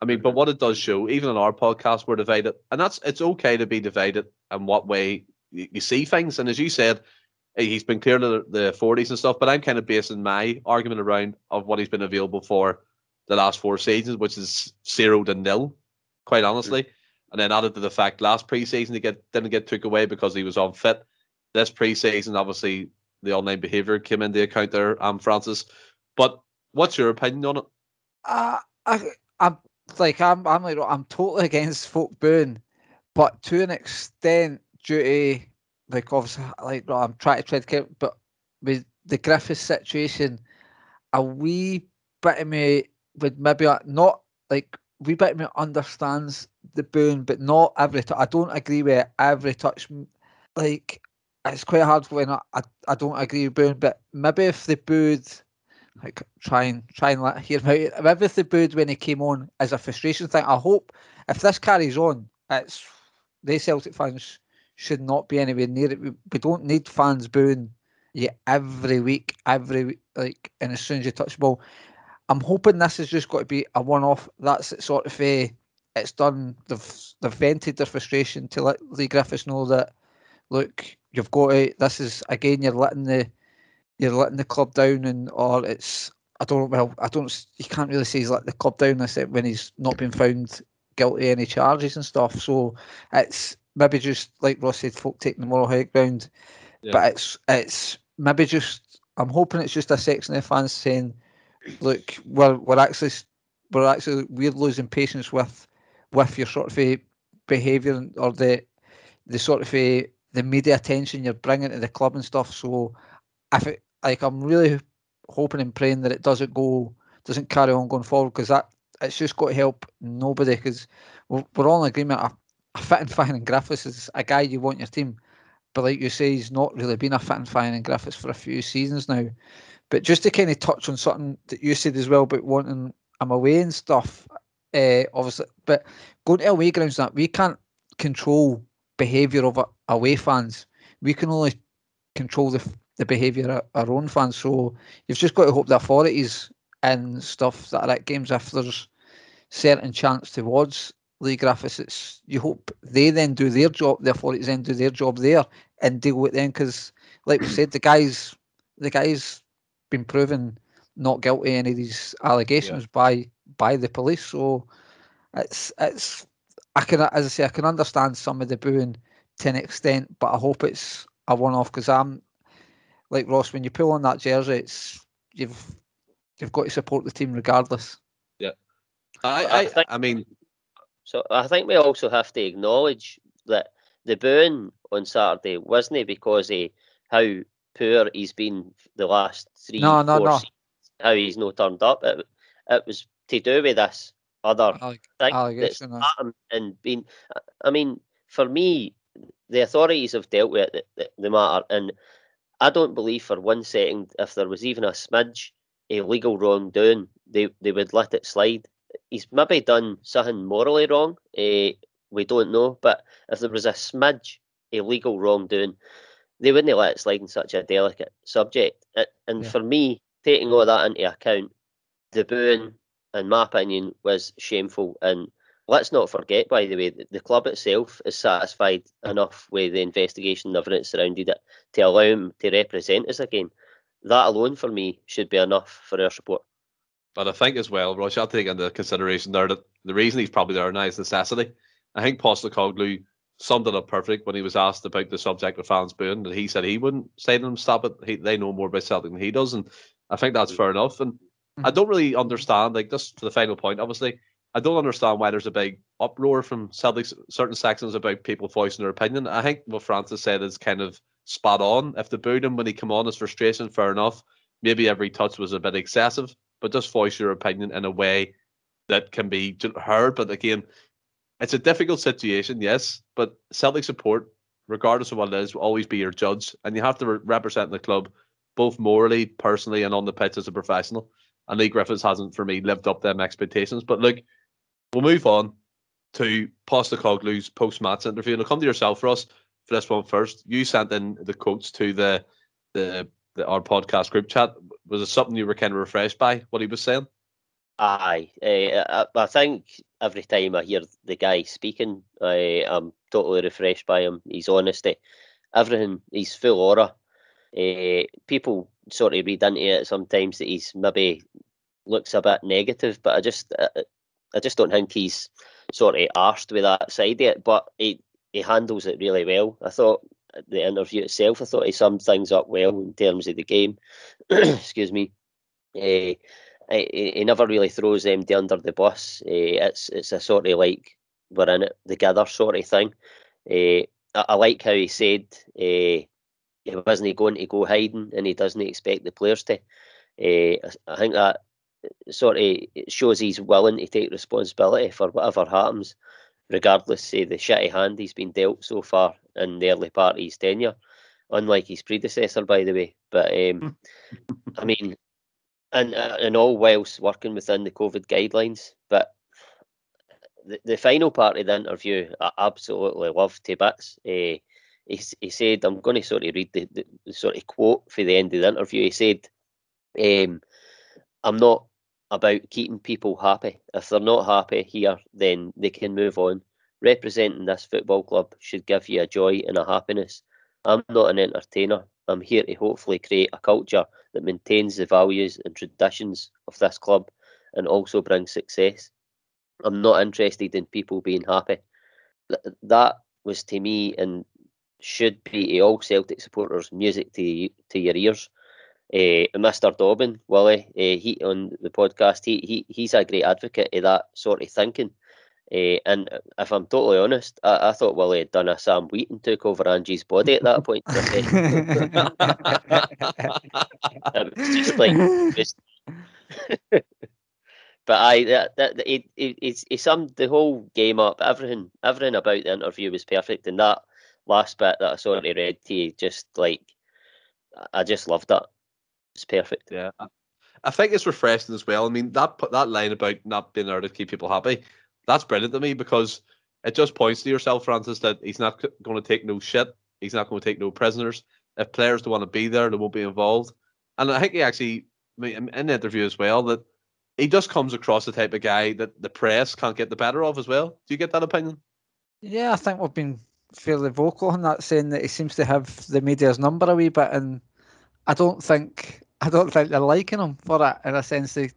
I mean, but what it does show, even on our podcast, we're divided, and that's it's okay to be divided and what way you, you see things. And as you said, he's been clear to the, 40s and stuff, but I'm kind of basing my argument around of what he's been available for the last four seasons, which is zero to nil, quite honestly. Mm-hmm. And then added to the fact last preseason he get didn't get took away because he was unfit. This preseason, obviously, the online behaviour came into account there, um, Francis. But what's your opinion on it?
Uh, I, I'm like I'm I'm like I'm totally against folk booing, but to an extent, due to like obviously like I'm trying to tread careful, but with the Griffith situation, a wee bit of me would maybe not like wee bit of me understands the boon, but not every touch. I don't agree with every touch. Like it's quite hard when I, I, I don't agree with boon, but maybe if they booed like try and try and let hear me out. If they booed when he came on as a frustration thing, I hope if this carries on, it's they Celtic fans should not be anywhere near it. We, we don't need fans booing you every week, every week, like, and as soon as you touch the ball. I'm hoping this has just got to be a one-off. That's it sort of a, it's done. They've they've vented their frustration to let Leigh Griffiths know that look, you've got it. This is again, you're letting the you're letting the club down, and or it's I don't well, I don't. You can't really say he's let the club down. I said when he's not been found guilty of any charges and stuff. So it's maybe just like Ross said, folk taking the moral high ground. Yeah. But it's it's maybe just I'm hoping it's just a section of fans saying, look, we're we're actually we're actually we're losing patience with with your sort of a behaviour or the the sort of a the media attention you're bringing to the club and stuff. So if it like I'm really hoping and praying that it doesn't go doesn't carry on going forward because that it's just got to help nobody because we're, we're all in agreement. A, a fit and fine and Griffiths is a guy you want your team, but like you say, he's not really been a fit and fine and Griffiths for a few seasons now. But just to kind of touch on something that you said as well about wanting him away and stuff, uh, obviously, but going to away grounds that we can't control behaviour of away fans. We can only control the the behaviour of our own fans. So you've just got to hope the authorities and stuff that are at games, if there's certain chance towards Leigh Griffiths, it's you hope they then do their job, the authorities then do their job there and deal with them because, like we said, the guys, the guys been proven not guilty of any of these allegations yeah. by by the police. So it's it's I can as I say I can understand some of the booing to an extent, but I hope it's a one off because I'm like Ross, when you pull on that jersey, it's you've you've got to support the team regardless.
Yeah, I I, I, think, I mean,
so I think we also have to acknowledge that the booing on Saturday wasn't because of how poor he's been the last three,
no, no, no. Seasons,
how he's not turned up. It, it was to do with this other
Alleg-
thing that's
allegation,
and been. I mean, for me, the authorities have dealt with the, the, the matter, and I don't believe for one second if there was even a smidge of legal wrongdoing, they they would let it slide. He's maybe done something morally wrong. Uh, we don't know, but if there was a smidge of legal wrongdoing, they wouldn't let it slide in such a delicate subject. A- And
Yeah.
for me, taking all that into account, the booing, in my opinion, was shameful. And let's not forget, by the way, that the club itself is satisfied enough with the investigation and everything that surrounded it to allow him to represent us again. That alone, for me, should be enough for our support.
But I think as well, Ross, you have to take into consideration there that the reason he's probably there now is necessity. I think Postecoglou summed it up perfect when he was asked about the subject of fans booing, that he said he wouldn't say to them, stop it. He, they know more about Celtic than he does. And I think that's mm. fair enough. And mm. I don't really understand, like, just to the final point, obviously, I don't understand why there's a big uproar from Celtic certain sections about people voicing their opinion. I think what Francis said is kind of spot on. If the booed him when he came on as frustration, fair enough. Maybe every touch was a bit excessive, but just voice your opinion in a way that can be heard. But again, it's a difficult situation, yes, but Celtic support, regardless of what it is, will always be your judge, and you have to re- represent the club both morally, personally, and on the pitch as a professional. And Leigh Griffiths hasn't, for me, lived up to them expectations. But look, we'll move on to Postecoglou's post-match interview. And I'll come to yourself, Ross, for this one first. You sent in the quotes to the the, the our podcast group chat. Was it something you were kind of refreshed by what he was saying?
Aye, uh, I, I think every time I hear the guy speaking, I, I'm totally refreshed by him. His honesty, everything. He's full aura. Uh, people sort of read into it sometimes that he's maybe looks a bit negative, but I just, I, I just don't think he's sort of arsed with that side it. But he he handles it really well. I thought the interview itself, I thought he summed things up well in terms of the game. Excuse me. Uh, he, he never really throws MD under the bus. Uh, it's it's a sort of like we're in it together sort of thing. Uh, I, I like how he said uh, he wasn't going to go hiding and he doesn't expect the players to. I think that sort of shows he's willing to take responsibility for whatever happens, regardless of the shitty hand he's been dealt so far in the early part of his tenure. Unlike his predecessor, by the way. But um, I mean, and uh, and all whilst working within the COVID guidelines. But the, the final part of the interview, I absolutely loved to bits. Uh, he, he said, I'm going to sort of read the, the, the sort of quote for the end of the interview. He said, um, I'm not about keeping people happy. If they're not happy here, then they can move on. Representing this football club should give you a joy and a happiness. I'm not an entertainer. I'm here to hopefully create a culture that maintains the values and traditions of this club and also brings success. I'm not interested in people being happy. That was to me and should be to all Celtic supporters music to to your ears. Uh, Mr. Dobbin, Willie, uh, he on the podcast, he, he he's a great advocate of that sort of thinking. Uh, and if I'm totally honest, I, I thought Willie had done a Sam Wheaton took over Ange's body at that point. it was just like just but I that, that it, it he summed the whole game up. Everything everything about the interview was perfect, and that last bit that I sort of read to you, just like I just loved that. It's perfect.
Yeah. I- I think it's refreshing as well. I mean, that that line about not being there to keep people happy, that's brilliant to me because it just points to yourself, Francis, that he's not going to take no shit. He's not going to take no prisoners. If players don't want to be there, they won't be involved. And I think he actually, I mean, in the interview as well, that he just comes across the type of guy that the press can't get the better of as well. Do you get that opinion?
Yeah, I think we've been fairly vocal on that, saying that he seems to have the media's number a wee bit, and I don't think I don't think they're liking him for it. In a sense, they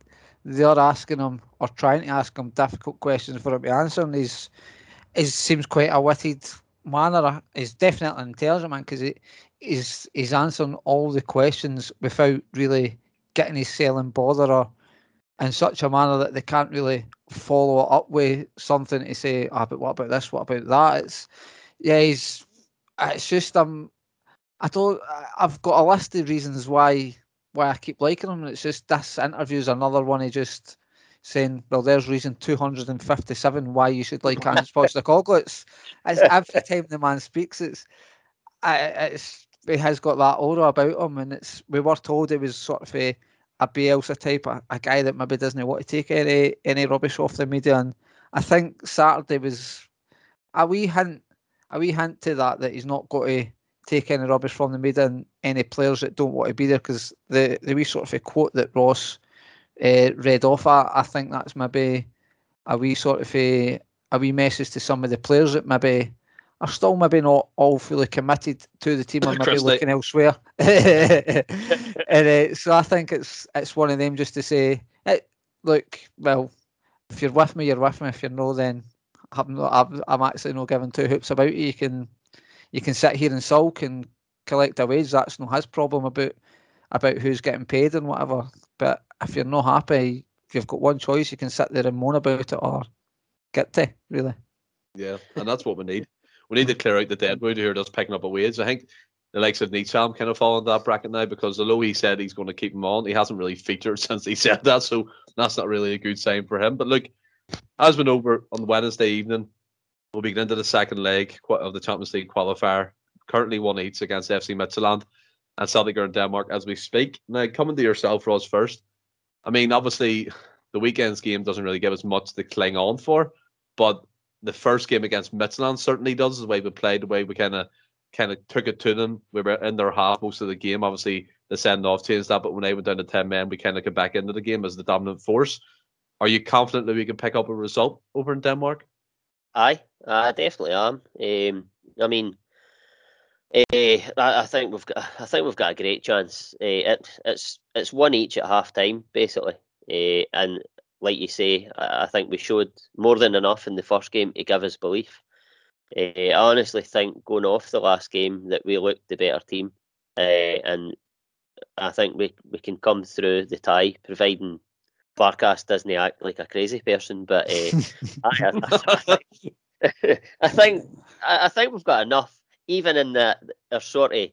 they are asking him or trying to ask him difficult questions for him to answer, and he's he seems quite a witted manner. He's definitely an intelligent man because he he's he's answering all the questions without really getting his selling bother or in such a manner that they can't really follow it up with something to say, ah, but what about this? What about that? It's yeah, he's it's just um I don't I- I've got a list of reasons why why I keep liking him and it's just this interview is another one he just saying, "Well, there's reason 257 why you should like Ange Postecoglou." It's, it's every time the man speaks, it's it's he has got that aura about him, and it's we were told he was sort of a, a Bielsa type, a, a guy that maybe doesn't want to take any any rubbish off the media, and I think Saturday was a wee hint, a wee hint to that that he's not got to take any rubbish from the media and any players that don't want to be there because the the wee sort of a quote that Ross uh, read off, I, I think that's maybe a wee sort of a a wee message to some of the players that maybe are still maybe not all fully committed to the team and maybe looking elsewhere. and uh, so I think it's it's one of them just to say, hey, look, well, if you're with me, you're with me. If you're no, then I'm not. I'm, I'm actually not giving two hoops about you. You can you can sit here and sulk and collect a wage. That's not his problem about about who's getting paid and whatever. But if you're not happy, you've got one choice, you can sit there and moan about it or get to really.
Yeah, and that's what we need. We need to clear out the deadwood here that's picking up a wage. I think the likes of Ntcham kind of fall into that bracket now because although he said he's going to keep him on, he hasn't really featured since he said that. So that's not really a good sign for him. But look, as we know, over on Wednesday evening, we'll be getting into the second leg of the Champions League qualifier. Currently one each against FC Midtjylland and Celtic are in Denmark as we speak. Now, coming to yourself, Ross, first. I mean, obviously, the weekend's game doesn't really give us much to cling on for, but the first game against Midtjylland certainly does. The way we played, the way we kind of kind of took it to them. We were in their half most of the game. Obviously, the send off changed that, but when they went down to ten men, we kind of got back into the game as the dominant force. Are you confident that we can pick up a result over in Denmark?
Aye, I definitely am. Um, I mean, uh, I, I, think we've got I think we've got a great chance. Uh, it, it's it's one each at half time basically, uh, and like you say, I, I, think we showed more than enough in the first game to give us belief. I honestly think going off the last game that we looked the better team, and I think we we can come through the tie, providing Barkas doesn't act like a crazy person. But eh, I, I, I, think I think we've got enough even in the our sort of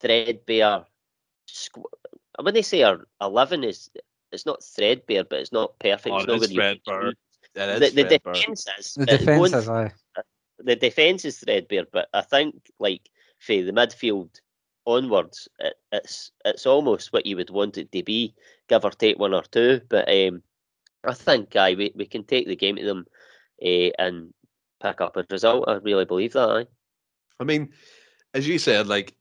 threadbare. I When they say our eleven is, it's not threadbare, but it's not perfect.
Oh,
it's not
threadbare.
The, the defense is
the defense is
aye. Uh, the defense is threadbare, but I think like for the midfield onwards, it, it's it's almost what you would want it to be, give or take one or two. But um, I think aye, we, we can take the game to them uh, and pick up a result. I really believe that. Aye.
I mean, as you said, like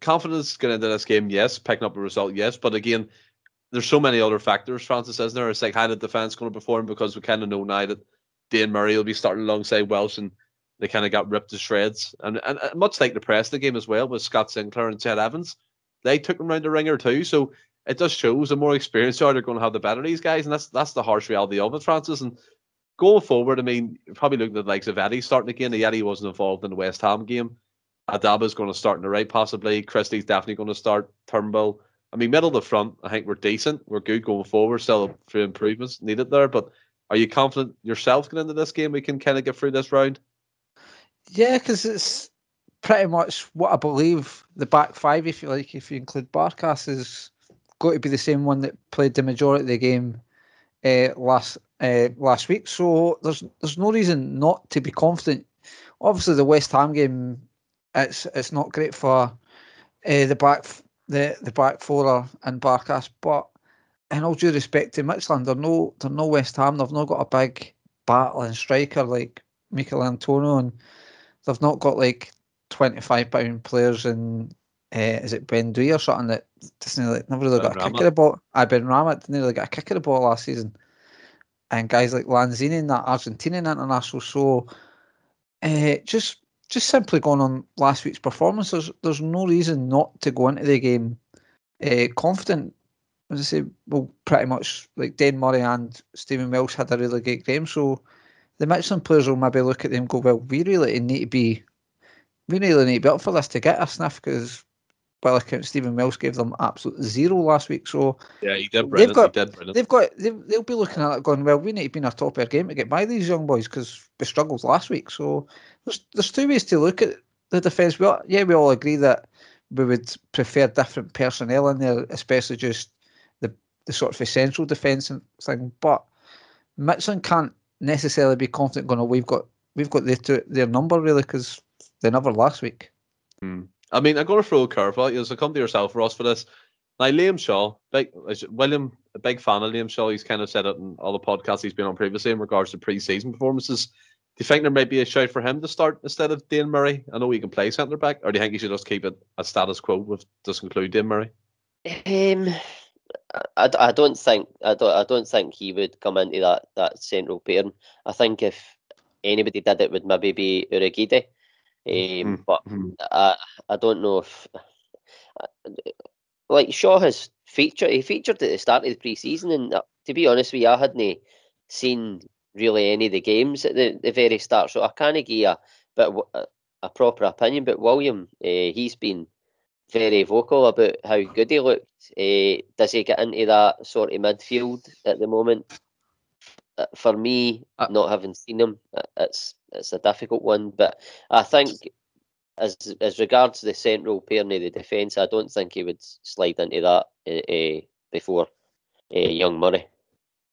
confidence going into this game, yes. Picking up a result, yes. But again, there's so many other factors. Francis says there. It's like how the defense going to perform because we kind of know now that Dane Murray will be starting alongside Welsh, and they kind of got ripped to shreds. And, and, and much like the press the game as well with Scott Sinclair and Ted Evans, they took them round the ringer too. So it just shows the more experienced you are, they're going to have the better of these guys, and that's that's the harsh reality of it, Francis. And going forward, I mean, probably looking at the likes of Eddie starting again. Eddie wasn't involved in the West Ham game. Abada's going to start in the right, possibly. Christie's definitely going to start. Turnbull. I mean, middle of the front, I think we're decent. We're good going forward. Still a few improvements needed there. But are you confident yourself going into this game? We can kind of get through this round?
Yeah, because it's pretty much what I believe the back five, if you like, if you include Barkas, is going to be the same one that played the majority of the game uh, last uh, last week. So there's there's no reason not to be confident. Obviously, the West Ham game, it's it's not great for uh, the back the the back four and Barkas, but in all due respect to Midtjylland, they're no they're no West Ham. They've not got a big battling striker like Michail Antonio, and they've not got like twenty five pound players and uh, is it Buendía or something that doesn't really, never really ben got a kick of the ball. I Benrahma didn't really get a kick of the ball last season and guys like Lanzini and that Argentinian international. So uh, just just simply going on last week's performance, there's there's no reason not to go into the game uh, confident. As I say, well, pretty much like Dan Murray and Stephen Welsh had a really great game. So the Midtjylland players will maybe look at them and go, well, we really need to be, we really need to be up for this to get a sniff because well account, Stephen Welsh gave them absolute zero last week. So
yeah, he did. They've got, did,
they've got, they've, they'll be looking at it going, well, we need to be in a top air game to get by these young boys because we struggled last week. So there's there's two ways to look at the defence. Well, yeah, we all agree that we would prefer different personnel in there, especially just the the sort of essential defence thing. But Midtjylland can't necessarily be confident going, oh, we've got we've got their, their number really because they never last week.
Hmm. I mean, I'm going to throw a curveball. You so come to yourself, Ross, for this. Now, Liam Shaw, big William, a big fan of Liam Shaw. He's kind of said it in all the podcasts he's been on previously in regards to pre-season performances. Do you think there might be a shout for him to start instead of Dane Murray? I know he can play centre back, or do you think he should just keep it a status quo with just include Dane Murray?
Um, I, I don't think I don't I don't think he would come into that that central pairing. I think if anybody did it would maybe be Urhoghide. Um, mm-hmm. But mm-hmm. I I don't know if like Shaw has featured he featured at the start of the pre-season, and uh, to be honest with you, I hadn't seen really any of the games at the, the very start, so I can't give you a bit a, a proper opinion. But William, uh, he's been very vocal about how good he looked. Uh, does he get into that sort of midfield at the moment? Uh, for me, uh, not having seen him, it's it's a difficult one. But I think, as as regards the central pairing of the defence, I don't think he would slide into that uh, before young Murray.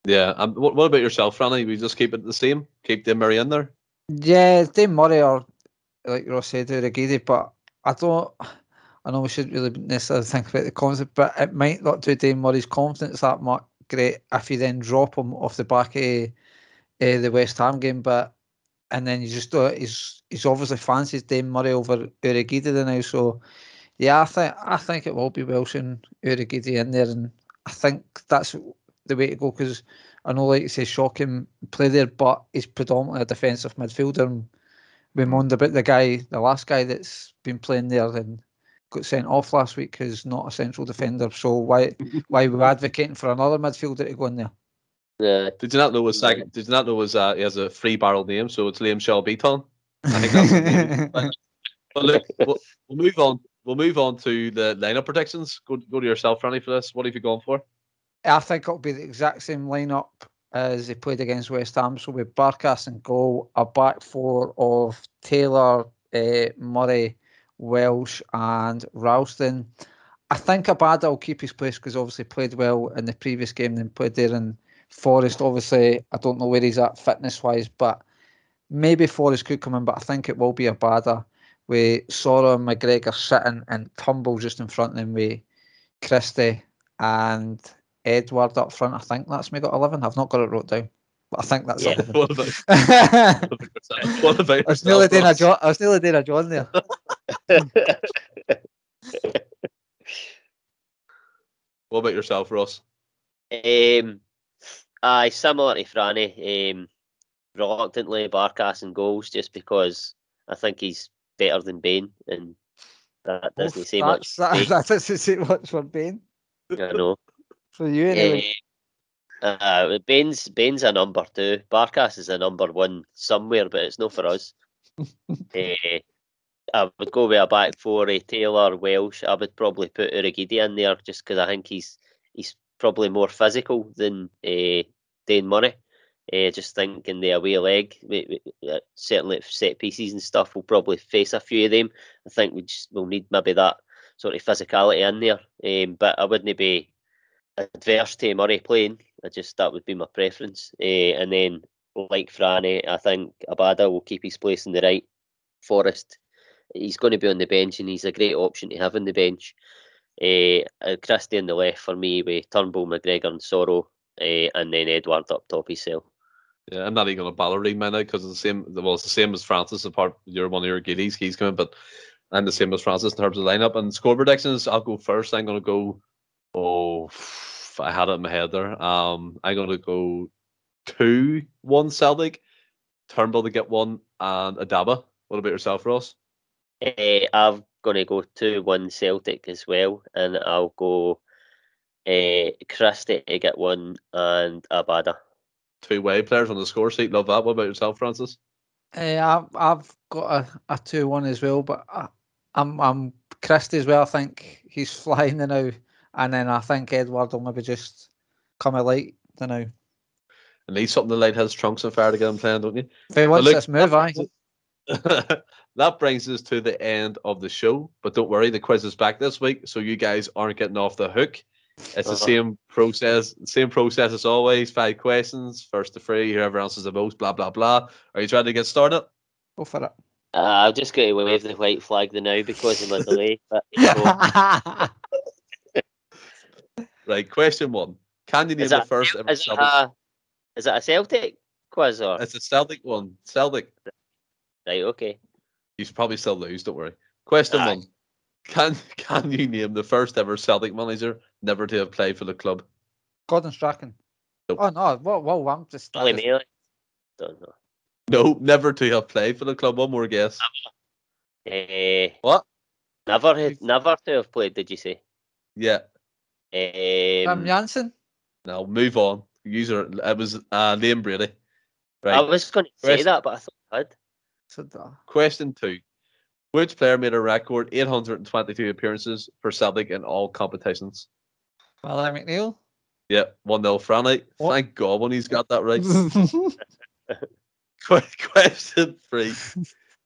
Yeah. Um, what, what about yourself, Franny? We just keep it the same. Keep Dane Murray in there.
Yeah, Dane Murray or like Ross said, Urhoghide, but I don't. I know we shouldn't really necessarily think about the concept, but it might not do Dane Murray's confidence that much great if you then drop him off the back of uh, the West Ham game. But and then you just uh, he's he's obviously fancies Dane Murray over Urhoghide now. So yeah, I think I think it will be Wilson Urhoghide in there, and I think that's the way to go because I know, like you say, shocking play there, but he's predominantly a defensive midfielder. And we moaned about the guy, the last guy that's been playing there and got sent off last week who's not a central defender. So why why we advocating for another midfielder to go in there?
Yeah.
Did you not know his second? Did you not know his uh, he has a free barrel name? So it's Liam Shaw Beaton. I think that's. but look, we'll, we'll, move on. We'll move on to the lineup predictions. Go go to yourself, Franny, for this. What have you gone for?
I think it'll be the exact same lineup as they played against West Ham. So with Barkas and goal, a back four of Taylor, uh, Murray, Welsh, and Ralston. I think Abada will keep his place because obviously played well in the previous game and played there in Forrest. Obviously, I don't know where he's at fitness wise, but maybe Forrest could come in, but I think it will be Abada with Soro and McGregor sitting and Turnbull just in front of them with Christie and Edouard up front. I think that's me got 11. I've not got it wrote down. But I think that's
yeah.
it.
what about, what about I
was nearly doing a John. I was nearly doing a John there.
what about yourself, Ross?
Um, I similar to Franny. Um, reluctantly Barkas and goals just because I think he's better than Bain, and that doesn't say much.
That, that doesn't say much for Bain.
I know.
For you anyway.
Uh, uh, Bain's Bain's a number two. Barkas is a number one somewhere, but it's not for us. uh, I would go with a back four, a Taylor, Welsh. I would probably put Urhoghide in there just because I think he's he's probably more physical than uh, Dane Murray. Uh, just thinking the away leg, we, we, uh, certainly set pieces and stuff, we'll probably face a few of them. I think we just will need maybe that sort of physicality in there. Um, but I wouldn't be adverse to Murray playing. I just that would be my preference. Uh, and then, like Franny, I think Abada will keep his place in the right. Forrest, he's going to be on the bench, and he's a great option to have on the bench. Uh, Christie on the left for me with Turnbull, McGregor, and Soro, uh, and then Edouard up top himself.
Yeah, I'm not even going to Ballerini man now because it's the same. Well, it's the same as Francis. Apart, you're one of your giddies. He's coming, but I'm the same as Francis in terms of lineup and score predictions. I'll go first. I'm going to go. Oh, I had it in my head there. Um, I'm going to go two, one Celtic, Turnbull to get one, and Abada. What about yourself, Ross?
Uh, I'm going to go two, one Celtic as well, and I'll go uh, Christie to get one and Abada.
Two way players on the score sheet. Love that. What about yourself, Francis?
Uh, I've, I've got a, a 2 1 as well, but I, I'm, I'm Christie as well. I think he's flying the now and then I think Edouard will maybe just come a light. Don't know.
And need something to light his trunks on fire to get him playing, don't you?
If he wants look, this move, I.
that brings us to the end of the show. But don't worry, the quiz is back this week, so you guys aren't getting off the hook. It's the
Uh-huh.
same process, same process as always. Five questions, first to three, whoever answers the most, blah blah blah. Are you trying to get started?
Go for it.
Uh, I'm just going to wave the white flag the now because of my delay. But,
Right. Question one. Can you name
is,
the
that,
first ever
is, it a, is it a Celtic quiz or?
It's a Celtic one. Celtic.
Right, okay.
You should probably still lose. Don't worry. Question
Aye.
one. Can can you name the first ever Celtic manager never to have played for the club?
Gordon Strachan.
Nope.
Oh no, Whoa, well I'm just. I
Billy
just-
Mealy? Don't know.
No, never to have played for the club. One more guess.
Eh,
What?
never, had, never to have played, did you say?
Yeah.
Graham
Um,
Jansen.
Now move on. User. It was uh, Liam Brady. Right.
I was going to say
Question-
that, but I thought I had.
So,
Question two. Which player made a record 822 appearances for Celtic in all competitions?
Willie McNeill.
Yep, 1 0 Franny.
What?
Thank God when he's got that right. Question three.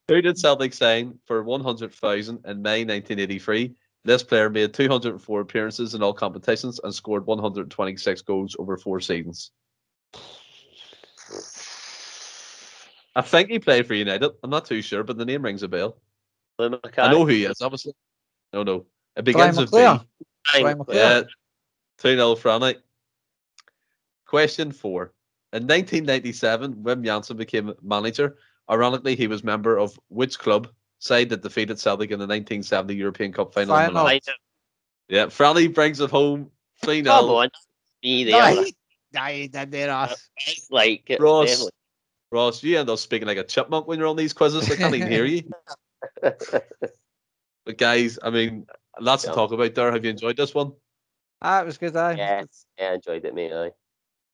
Who did Celtic sign for 100,000 in May 1983? This player made 204 appearances in all competitions and scored 126 goals over four seasons. I think he played for United. I'm not too sure, but the name rings a bell. I know who he is, obviously. No, no. It
Brian
begins with B.
McClair.
Brian
Brian
McClair.
Yeah, 2 0 Franny. Question four. In 1997, Wim Jansen became manager. Ironically, he was member of which club side that defeated Celtic in the 1970 European Cup final?
Final.
Milan? Yeah, Franny brings it home 3
Come
0.
on. Me
No,
there.
he, nah, he did there, us.
It's like,
Ross,
definitely.
Ross, you end up speaking like a chipmunk when you're on these quizzes. I can't even hear you. But guys, I mean, lots to talk about there. Have you enjoyed this one?
Ah, it was good, aye.
Yeah. yeah, I enjoyed it, mate. Aye.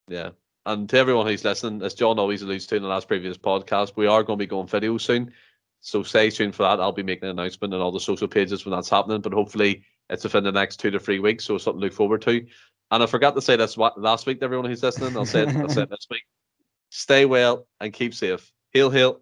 Yeah. And to everyone who's listening, as John always alludes to in the last previous podcast, we are going to be going video soon. So stay tuned for that. I'll be making an announcement on all the social pages when that's happening, but hopefully it's within the next two to three weeks. So something to look forward to. And I forgot to say this wa- last week to everyone who's listening. I'll say it, I'll say it this week. Stay well and keep safe. Hail, hail.